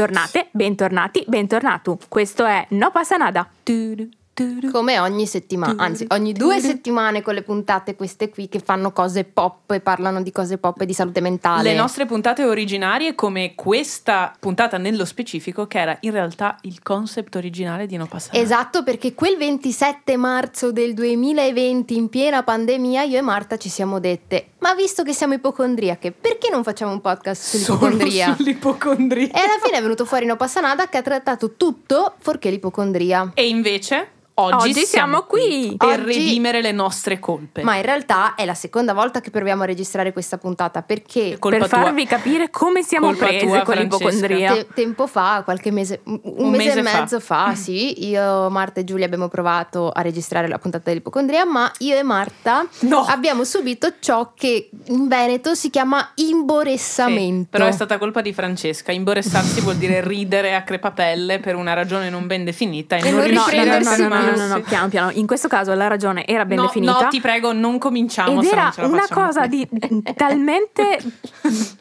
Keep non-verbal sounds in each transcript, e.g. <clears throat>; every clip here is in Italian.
Bentornate, bentornati, bentornato. Questo è No Passa Nada. Come ogni settimana, anzi ogni due settimane con le puntate queste qui che fanno cose pop e parlano di cose pop e di salute mentale. Le nostre puntate originarie come questa puntata nello specifico che era in realtà il concept originale di No Passa Nada. Esatto, perché quel 27 marzo del 2020 in piena pandemia io e Marta ci siamo dette ma visto che siamo ipocondriache perché non facciamo un podcast sull'ipocondria? Sull'ipocondria. E alla fine è venuto fuori No Passa Nada che ha trattato tutto fuorché l'ipocondria. E invece Oggi, Oggi siamo qui. per Oggi- redimere le nostre colpe. Ma in realtà è la seconda volta che proviamo a registrare questa puntata perché per tua. farvi capire come siamo Colpa prese tua, con Francesca. l'ipocondria. te- tempo fa, qualche mese, un, un mese, mese e fa. mezzo fa, <clears throat> sì, io, Marta e Giulia abbiamo provato a registrare la puntata dell'ipocondria, ma io e Marta No. abbiamo subito ciò che in Veneto si chiama imboressamento. Sì, però è stata colpa di Francesca. Imboressarsi vuol dire ridere a crepapelle per una ragione non ben definita e, E non non No, no, no, no, riprendersi no, no, no, no, piano piano. In questo caso la ragione era ben No, definita. no, ti prego, non cominciamo. ed se era non ce la una facciamo. cosa di talmente <laughs>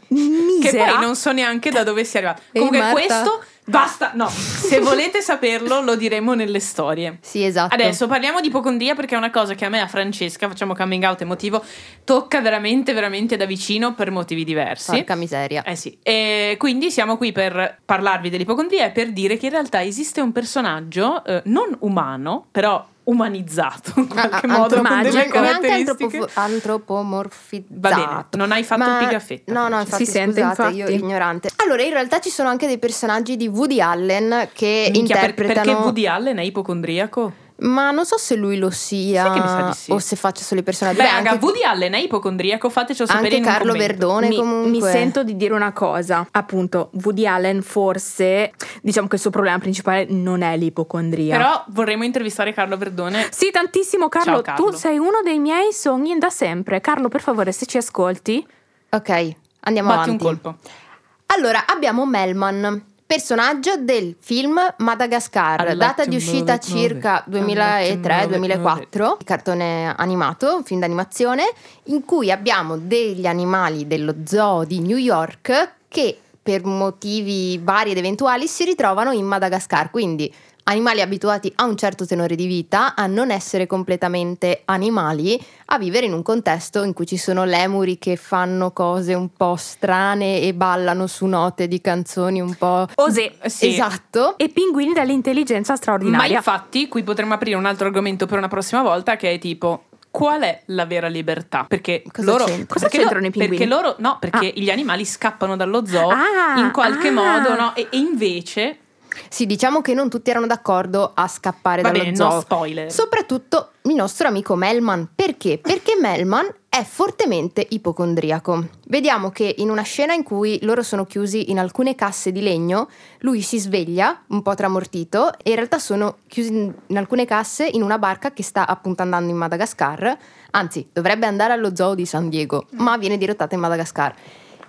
Che misera. poi non so neanche da dove sia arrivato. Ehi, Comunque, Marta. questo basta. No, se volete saperlo, lo diremo nelle storie. Sì, esatto. Adesso parliamo di ipocondria perché è una cosa che a me, a Francesca, facciamo coming out emotivo, tocca veramente, veramente da vicino per motivi diversi. Porca miseria. Eh sì, e quindi siamo qui per parlarvi dell'ipocondria e per dire che in realtà esiste un personaggio eh, non umano, però umanizzato in qualche Ah, modo con delle caratteristiche. antropo- antropomorfizzato. Va bene, non hai fatto Ma- il pigaffetta. No, no, infatti Si sente, scusate, io infatti. ignorante. Allora, in realtà ci sono anche dei personaggi di Woody Allen che Minchia, per- interpretano perché Woody Allen è ipocondriaco? Ma non so se lui lo sia Sai che mi sa di sì. o se faccia solo i personaggi. Beh, Beh, raga, anche, Woody Allen è ipocondriaco, fatecelo sapere anche in un Carlo commento. Verdone mi, comunque. mi sento di dire una cosa, appunto, Woody Allen forse, diciamo che il suo problema principale non è l'ipocondria. Però vorremmo intervistare Carlo Verdone. Sì, tantissimo Carlo, Ciao, Carlo. tu sei uno dei miei sogni da sempre. Carlo, per favore, se ci ascolti, Ok, andiamo Batti un avanti. colpo. Allora, abbiamo Melman, personaggio del film Madagascar, I like data di uscita it, circa I like to move it, 2003-2004, cartone animato, un film d'animazione, in cui abbiamo degli animali dello zoo di New York che per motivi vari ed eventuali si ritrovano in Madagascar, quindi animali abituati a un certo tenore di vita, a non essere completamente animali, a vivere in un contesto in cui ci sono lemuri che fanno cose un po' strane e ballano su note di canzoni un po'... Osè, Sì. Esatto. e pinguini dall'intelligenza Ma straordinaria. infatti, qui potremmo aprire un altro argomento per una prossima volta che è tipo. Qual è la vera libertà? Perché Cosa loro, c'entra? Cosa perché c'entrano lo- i pinguini? Perché loro, no, perché Ah. gli animali scappano dallo zoo Ah, in qualche ah. modo, no? E, e invece, Sì, diciamo che non tutti erano d'accordo a scappare va dallo bene, zoo. no spoiler. Soprattutto il nostro amico Melman. Perché? Perché Melman è fortemente ipocondriaco. Vediamo che in una scena in cui loro sono chiusi in alcune casse di legno, lui si sveglia un po' tramortito e in realtà sono chiusi in, in alcune casse in una barca che sta appunto andando in Madagascar. Anzi, dovrebbe andare allo zoo di San Diego, ma viene dirottata in Madagascar.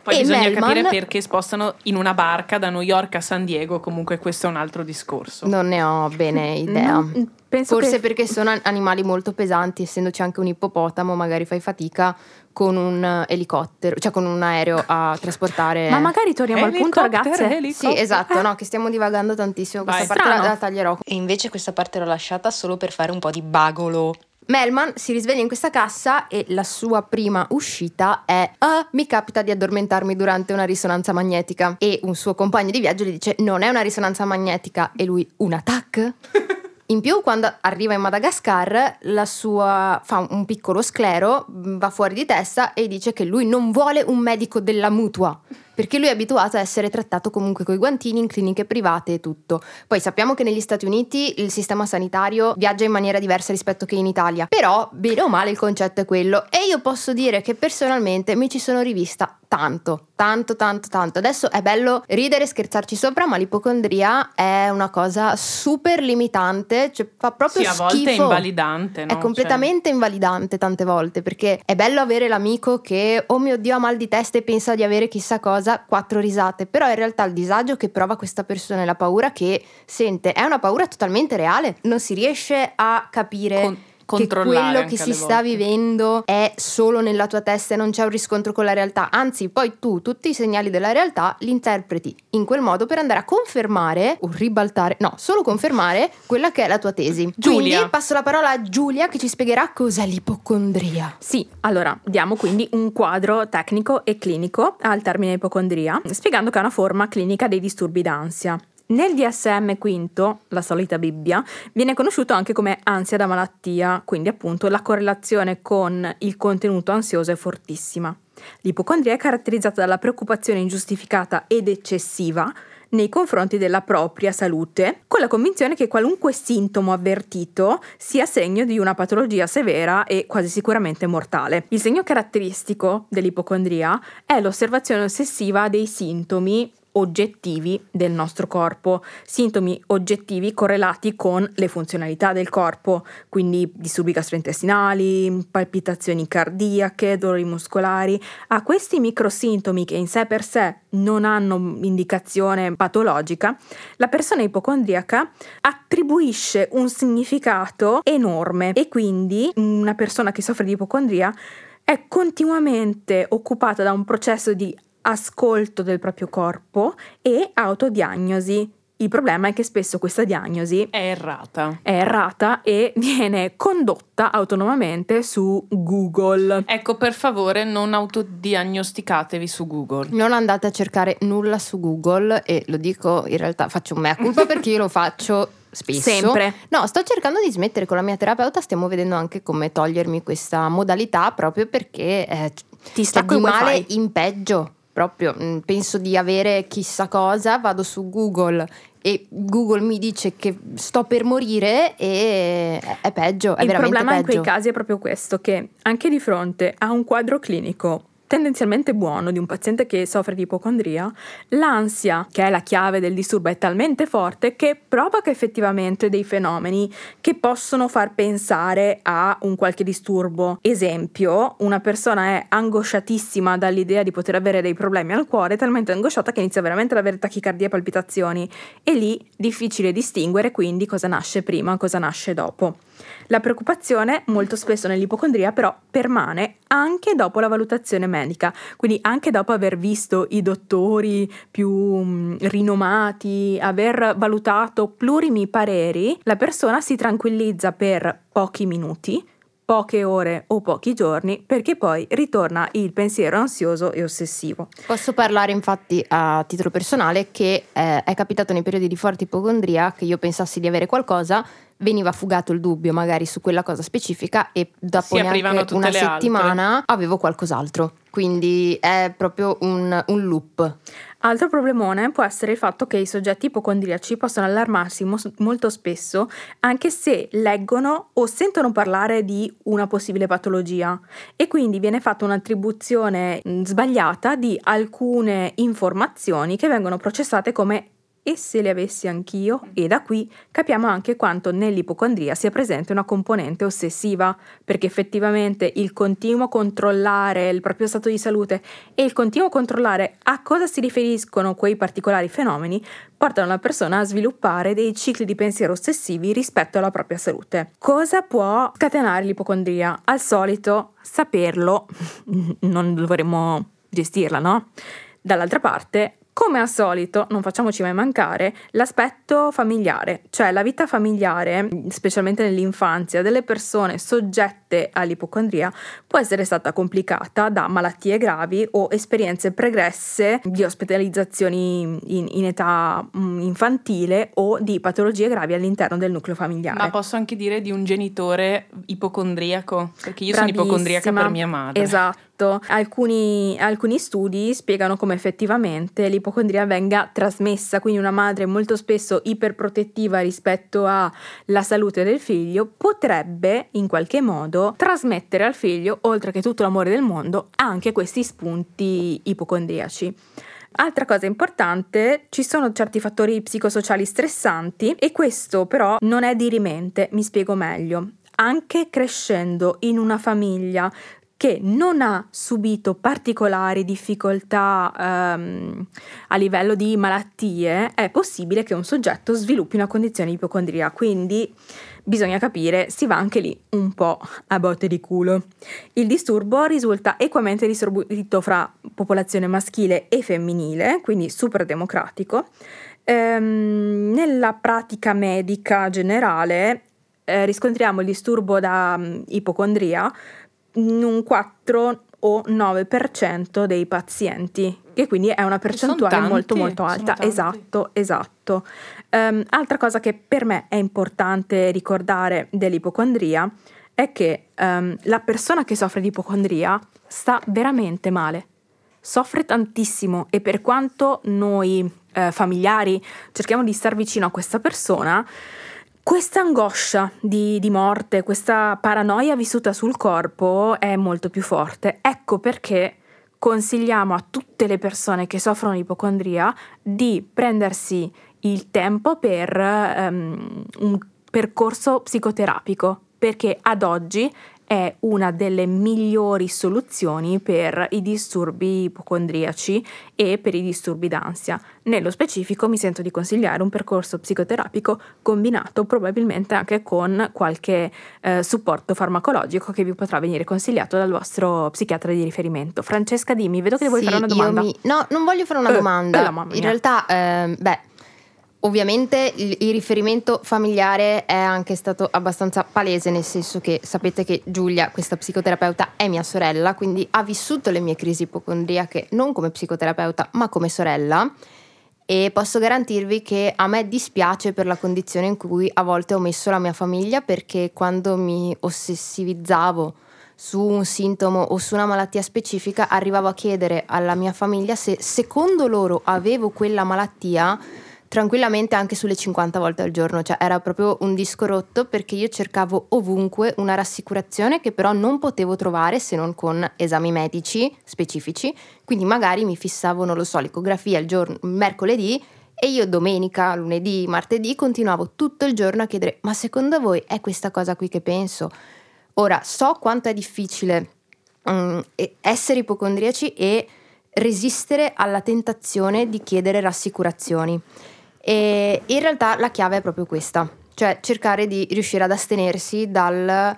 Poi E bisogna Melman- capire perché spostano in una barca da New York a San Diego. Comunque, questo è un altro discorso. Non ne ho bene <laughs> idea. Non- penso Forse che- perché sono an- animali molto pesanti, essendoci anche un ippopotamo, magari fai fatica con un eh, elicottero, cioè con un aereo a trasportare. Ma magari torniamo al punto, ragazze. Sì, esatto, no, che stiamo divagando tantissimo. Vai. Questa parte la, Strano. la taglierò. E invece questa parte l'ho lasciata solo per fare un po' di bagolo. Melman si risveglia in questa cassa e la sua prima uscita è Ah, mi capita di addormentarmi durante una risonanza magnetica. E un suo compagno di viaggio gli dice non è una risonanza magnetica. E lui, un attack? <laughs> In più, quando arriva in Madagascar, la sua fa un piccolo sclero, va fuori di testa e dice che lui non vuole un medico della mutua. Perché lui è abituato a essere trattato comunque coi guantini in cliniche private e tutto. Poi sappiamo che negli Stati Uniti il sistema sanitario viaggia in maniera diversa rispetto che in Italia. Però, bene o male, il concetto è quello. E io posso dire che personalmente mi ci sono rivista tanto, tanto, tanto, tanto. Adesso è bello ridere e scherzarci sopra, ma l'ipocondria è una cosa super limitante, cioè fa proprio Sì, a volte schifo. è invalidante. no? È completamente invalidante tante volte perché è bello avere l'amico che, oh mio Dio, ha mal di testa e pensa di avere chissà cosa, quattro risate, però in realtà il disagio che prova questa persona e la paura che sente è una paura totalmente reale, non si riesce a capire. Con- controllare quello che si sta vivendo è solo nella tua testa e non c'è un riscontro con la realtà. Anzi, poi tu tutti i segnali della realtà li interpreti in quel modo per andare a confermare o ribaltare, no, solo confermare quella che è la tua tesi. Giulia. Quindi passo la parola a Giulia che ci spiegherà cos'è l'ipocondria. Sì, allora diamo quindi un quadro tecnico e clinico al termine ipocondria, spiegando che è una forma clinica dei disturbi d'ansia. Nel DSM quinto, la solita Bibbia, viene conosciuto anche come ansia da malattia, quindi appunto la correlazione con il contenuto ansioso è fortissima. L'ipocondria è caratterizzata dalla preoccupazione ingiustificata ed eccessiva nei confronti della propria salute, con la convinzione che qualunque sintomo avvertito sia segno di una patologia severa e quasi sicuramente mortale. Il segno caratteristico dell'ipocondria è l'osservazione ossessiva dei sintomi oggettivi del nostro corpo, sintomi oggettivi correlati con le funzionalità del corpo, quindi disturbi gastrointestinali, palpitazioni cardiache, dolori muscolari. A questi microsintomi che in sé per sé non hanno indicazione patologica, la persona ipocondriaca attribuisce un significato enorme e quindi una persona che soffre di ipocondria è continuamente occupata da un processo di ascolto del proprio corpo e autodiagnosi. Il problema è che spesso questa diagnosi È errata. è errata e viene condotta autonomamente su Google. Ecco, per favore, non autodiagnosticatevi su Google. Non andate a cercare nulla su Google e lo dico in realtà faccio mea culpa perché io lo faccio spesso. Sempre. No, sto cercando di smettere con la mia terapeuta, stiamo vedendo anche come togliermi questa modalità proprio perché eh, Ti sta stacco di male in peggio. Proprio mm, penso di avere chissà cosa, vado su Google e Google mi dice che sto per morire e è peggio, è Il problema in peggio. quei casi è proprio questo, che anche di fronte a un quadro clinico tendenzialmente buono di un paziente che soffre di ipocondria, l'ansia, che è la chiave del disturbo, è talmente forte che provoca effettivamente dei fenomeni che possono far pensare a un qualche disturbo. Esempio, una persona è angosciatissima dall'idea di poter avere dei problemi al cuore, talmente angosciata che inizia veramente ad avere tachicardia e palpitazioni e lì difficile distinguere quindi cosa nasce prima, cosa nasce dopo. La preoccupazione molto spesso nell'ipocondria però permane anche dopo la valutazione medica, quindi anche dopo aver visto i dottori più mm, rinomati, aver valutato plurimi pareri, la persona si tranquillizza per pochi minuti, poche ore o pochi giorni perché poi ritorna il pensiero ansioso e ossessivo. Posso parlare infatti a titolo personale che eh, è capitato nei periodi di forte ipocondria che io pensassi di avere qualcosa, veniva fugato il dubbio magari su quella cosa specifica e dopo neanche una le altre. settimana avevo qualcos'altro. Quindi è proprio un, un loop. Altro problemone può essere il fatto che i soggetti ipocondriaci possono allarmarsi mos- molto spesso anche se leggono o sentono parlare di una possibile patologia. E quindi viene fatta un'attribuzione mh, sbagliata di alcune informazioni che vengono processate come e se le avessi anch'io e da qui capiamo anche quanto nell'ipocondria sia presente una componente ossessiva perché effettivamente il continuo controllare il proprio stato di salute e il continuo controllare a cosa si riferiscono quei particolari fenomeni portano la persona a sviluppare dei cicli di pensiero ossessivi rispetto alla propria salute. Cosa può scatenare l'ipocondria? Al solito saperlo <laughs> non dovremmo gestirla, no? Dall'altra parte come al solito, non facciamoci mai mancare, l'aspetto familiare, cioè la vita familiare, specialmente nell'infanzia, delle persone soggette all'ipocondria può essere stata complicata da malattie gravi o esperienze pregresse di ospitalizzazioni in, in età mm, infantile o di patologie gravi all'interno del nucleo familiare. Ma posso anche dire di un genitore ipocondriaco, perché io sono ipocondriaca Bravissima. per mia madre. Esatto. Alcuni, alcuni studi spiegano come effettivamente l'ipocondria venga trasmessa, quindi una madre molto spesso iperprotettiva rispetto alla salute del figlio potrebbe in qualche modo trasmettere al figlio, oltre che tutto l'amore del mondo, anche questi spunti ipocondriaci. Altra cosa importante, ci sono certi fattori psicosociali stressanti e questo però non è dirimente, mi spiego meglio. Anche crescendo in una famiglia che non ha subito particolari difficoltà ehm, a livello di malattie, è possibile che un soggetto sviluppi una condizione di ipocondria. Quindi bisogna capire, si va anche lì un po' a botte di culo. Il disturbo risulta equamente distribuito fra popolazione maschile e femminile, quindi super democratico. Ehm, nella pratica medica generale eh, riscontriamo il disturbo da um, ipocondria in un 4 o 9% dei pazienti, che quindi è una percentuale tanti, molto molto alta. Esatto, esatto. Ehm, altra cosa che per me è importante ricordare dell'ipocondria è che ehm, la persona che soffre di ipocondria sta veramente male, soffre tantissimo e per quanto noi eh, familiari cerchiamo di star vicino a questa persona, questa angoscia di, di morte, questa paranoia vissuta sul corpo è molto più forte. Ecco perché consigliamo a tutte le persone che soffrono di ipocondria di prendersi il tempo per ehm, un percorso psicoterapico, perché ad oggi è una delle migliori soluzioni per i disturbi ipocondriaci e per i disturbi d'ansia. Nello specifico mi sento di consigliare un percorso psicoterapico combinato probabilmente anche con qualche eh, supporto farmacologico che vi potrà venire consigliato dal vostro psichiatra di riferimento. Francesca, dimmi, vedo che vuoi Sì, fare una domanda. mi- No, non voglio fare una Eh, domanda. In realtà, ehm, beh, ovviamente il, riferimento familiare è anche stato abbastanza palese, nel senso che sapete che Giulia, questa psicoterapeuta, è mia sorella, quindi ha vissuto le mie crisi ipocondriache non come psicoterapeuta, ma come sorella. E posso garantirvi che a me dispiace per la condizione in cui a volte ho messo la mia famiglia perché quando mi ossessivizzavo su un sintomo o su una malattia specifica arrivavo a chiedere alla mia famiglia se secondo loro avevo quella malattia tranquillamente anche sulle 50 volte al giorno, cioè era proprio un disco rotto perché io cercavo ovunque una rassicurazione che però non potevo trovare se non con esami medici specifici, quindi magari mi fissavo, non lo so, l'ecografia il giorno mercoledì e io domenica, lunedì, martedì continuavo tutto il giorno a chiedere ma secondo voi è questa cosa qui che penso? Ora, so quanto è difficile e- essere ipocondriaci e resistere alla tentazione di chiedere rassicurazioni. E in realtà la chiave è proprio questa, cioè cercare di riuscire ad astenersi dal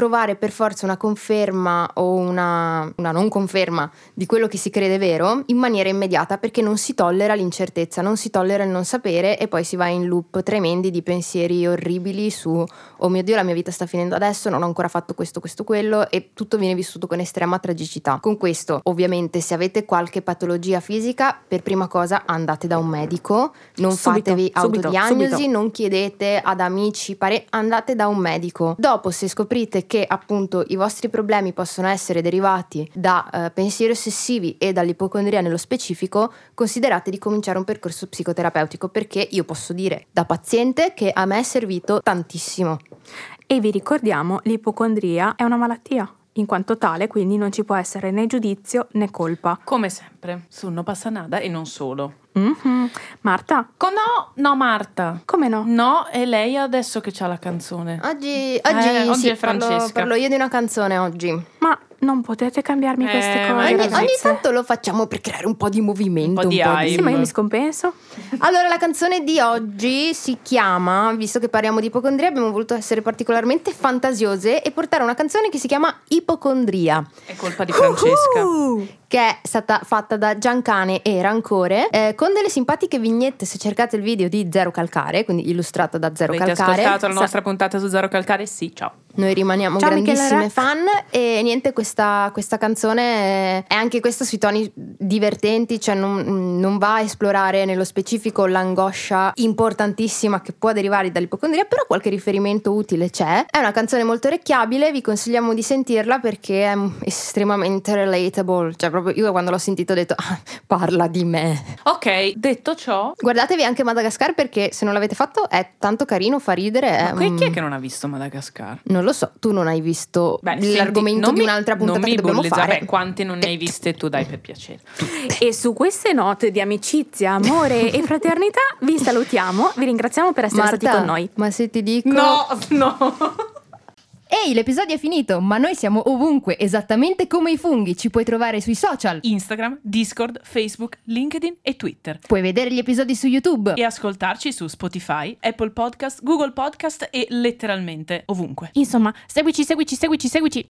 trovare per forza una conferma o una, una non conferma di quello che si crede vero in maniera immediata perché non si tollera l'incertezza, non si tollera il non sapere e poi si va in loop tremendi di pensieri orribili su oh mio dio la mia vita sta finendo adesso, non ho ancora fatto questo, questo, quello e tutto viene vissuto con estrema tragicità. Con questo ovviamente se avete qualche patologia fisica per prima cosa andate da un medico, non Subito, fatevi subito, autodiagnosi, subito. non chiedete ad amici, pare- andate da un medico. Dopo, se scoprite che appunto i vostri problemi possono essere derivati da eh, pensieri ossessivi e dall'ipocondria nello specifico, considerate di cominciare un percorso psicoterapeutico perché io posso dire da paziente che a me è servito tantissimo. E vi ricordiamo, l'ipocondria è una malattia, in quanto tale quindi non ci può essere né giudizio né colpa. Come sempre, su No passa nada e non solo. Mhm. Marta, Co- no, no Marta. come no? No, è lei adesso che c'ha la canzone. Oggi, oggi, Eh, oggi sì, è parlo, Francesca. parlo io di una canzone oggi. Ma non potete cambiarmi Eh, queste cose, ogni- Ogni, tanto lo facciamo per creare un po' di movimento. Un po' di hype. Sì, ma io mi scompenso. Allora, la canzone di oggi si chiama, visto che parliamo di ipocondria, abbiamo voluto essere particolarmente fantasiose e portare una canzone che si chiama Ipocondria, È colpa di Francesca. Uh, che è stata fatta da Giancane e Rancore, eh, con delle simpatiche vignette, se cercate il video di Zero Calcare, quindi illustrata da Zero Avete Calcare. ascoltato la Sa- nostra puntata su Zero Calcare? Sì, ciao. Noi rimaniamo Ciao, grandissime fan e niente, questa, questa canzone è anche questa sui toni divertenti, cioè non, non va a esplorare nello specifico l'angoscia importantissima che può derivare dall'ipocondria, però qualche riferimento utile c'è. È una canzone molto orecchiabile, vi consigliamo di sentirla perché è estremamente relatable, cioè proprio io quando l'ho sentito ho detto "Ah, parla di me. Ok, detto ciò, Guardatevi anche Madagascar perché se non l'avete fatto è tanto carino, fa ridere. è ma chi è che non ha visto Madagascar? Non lo so, tu non hai visto Beh, senti, l'argomento non di un'altra puntata non che mi dobbiamo bullizzare. fare. Beh, quante non ne hai viste tu, dai, per piacere. E su queste note di amicizia, amore <laughs> e fraternità vi salutiamo, vi ringraziamo per essere stati con noi. ma se ti dico No, no. Ehi, l'episodio è finito, ma noi siamo ovunque, esattamente come i funghi. Ci puoi trovare sui social, Instagram, Discord, Facebook, LinkedIn e Twitter. Puoi vedere gli episodi su YouTube e ascoltarci su Spotify, Apple Podcast, Google Podcast e letteralmente ovunque. Insomma, seguici, seguici, seguici, seguici.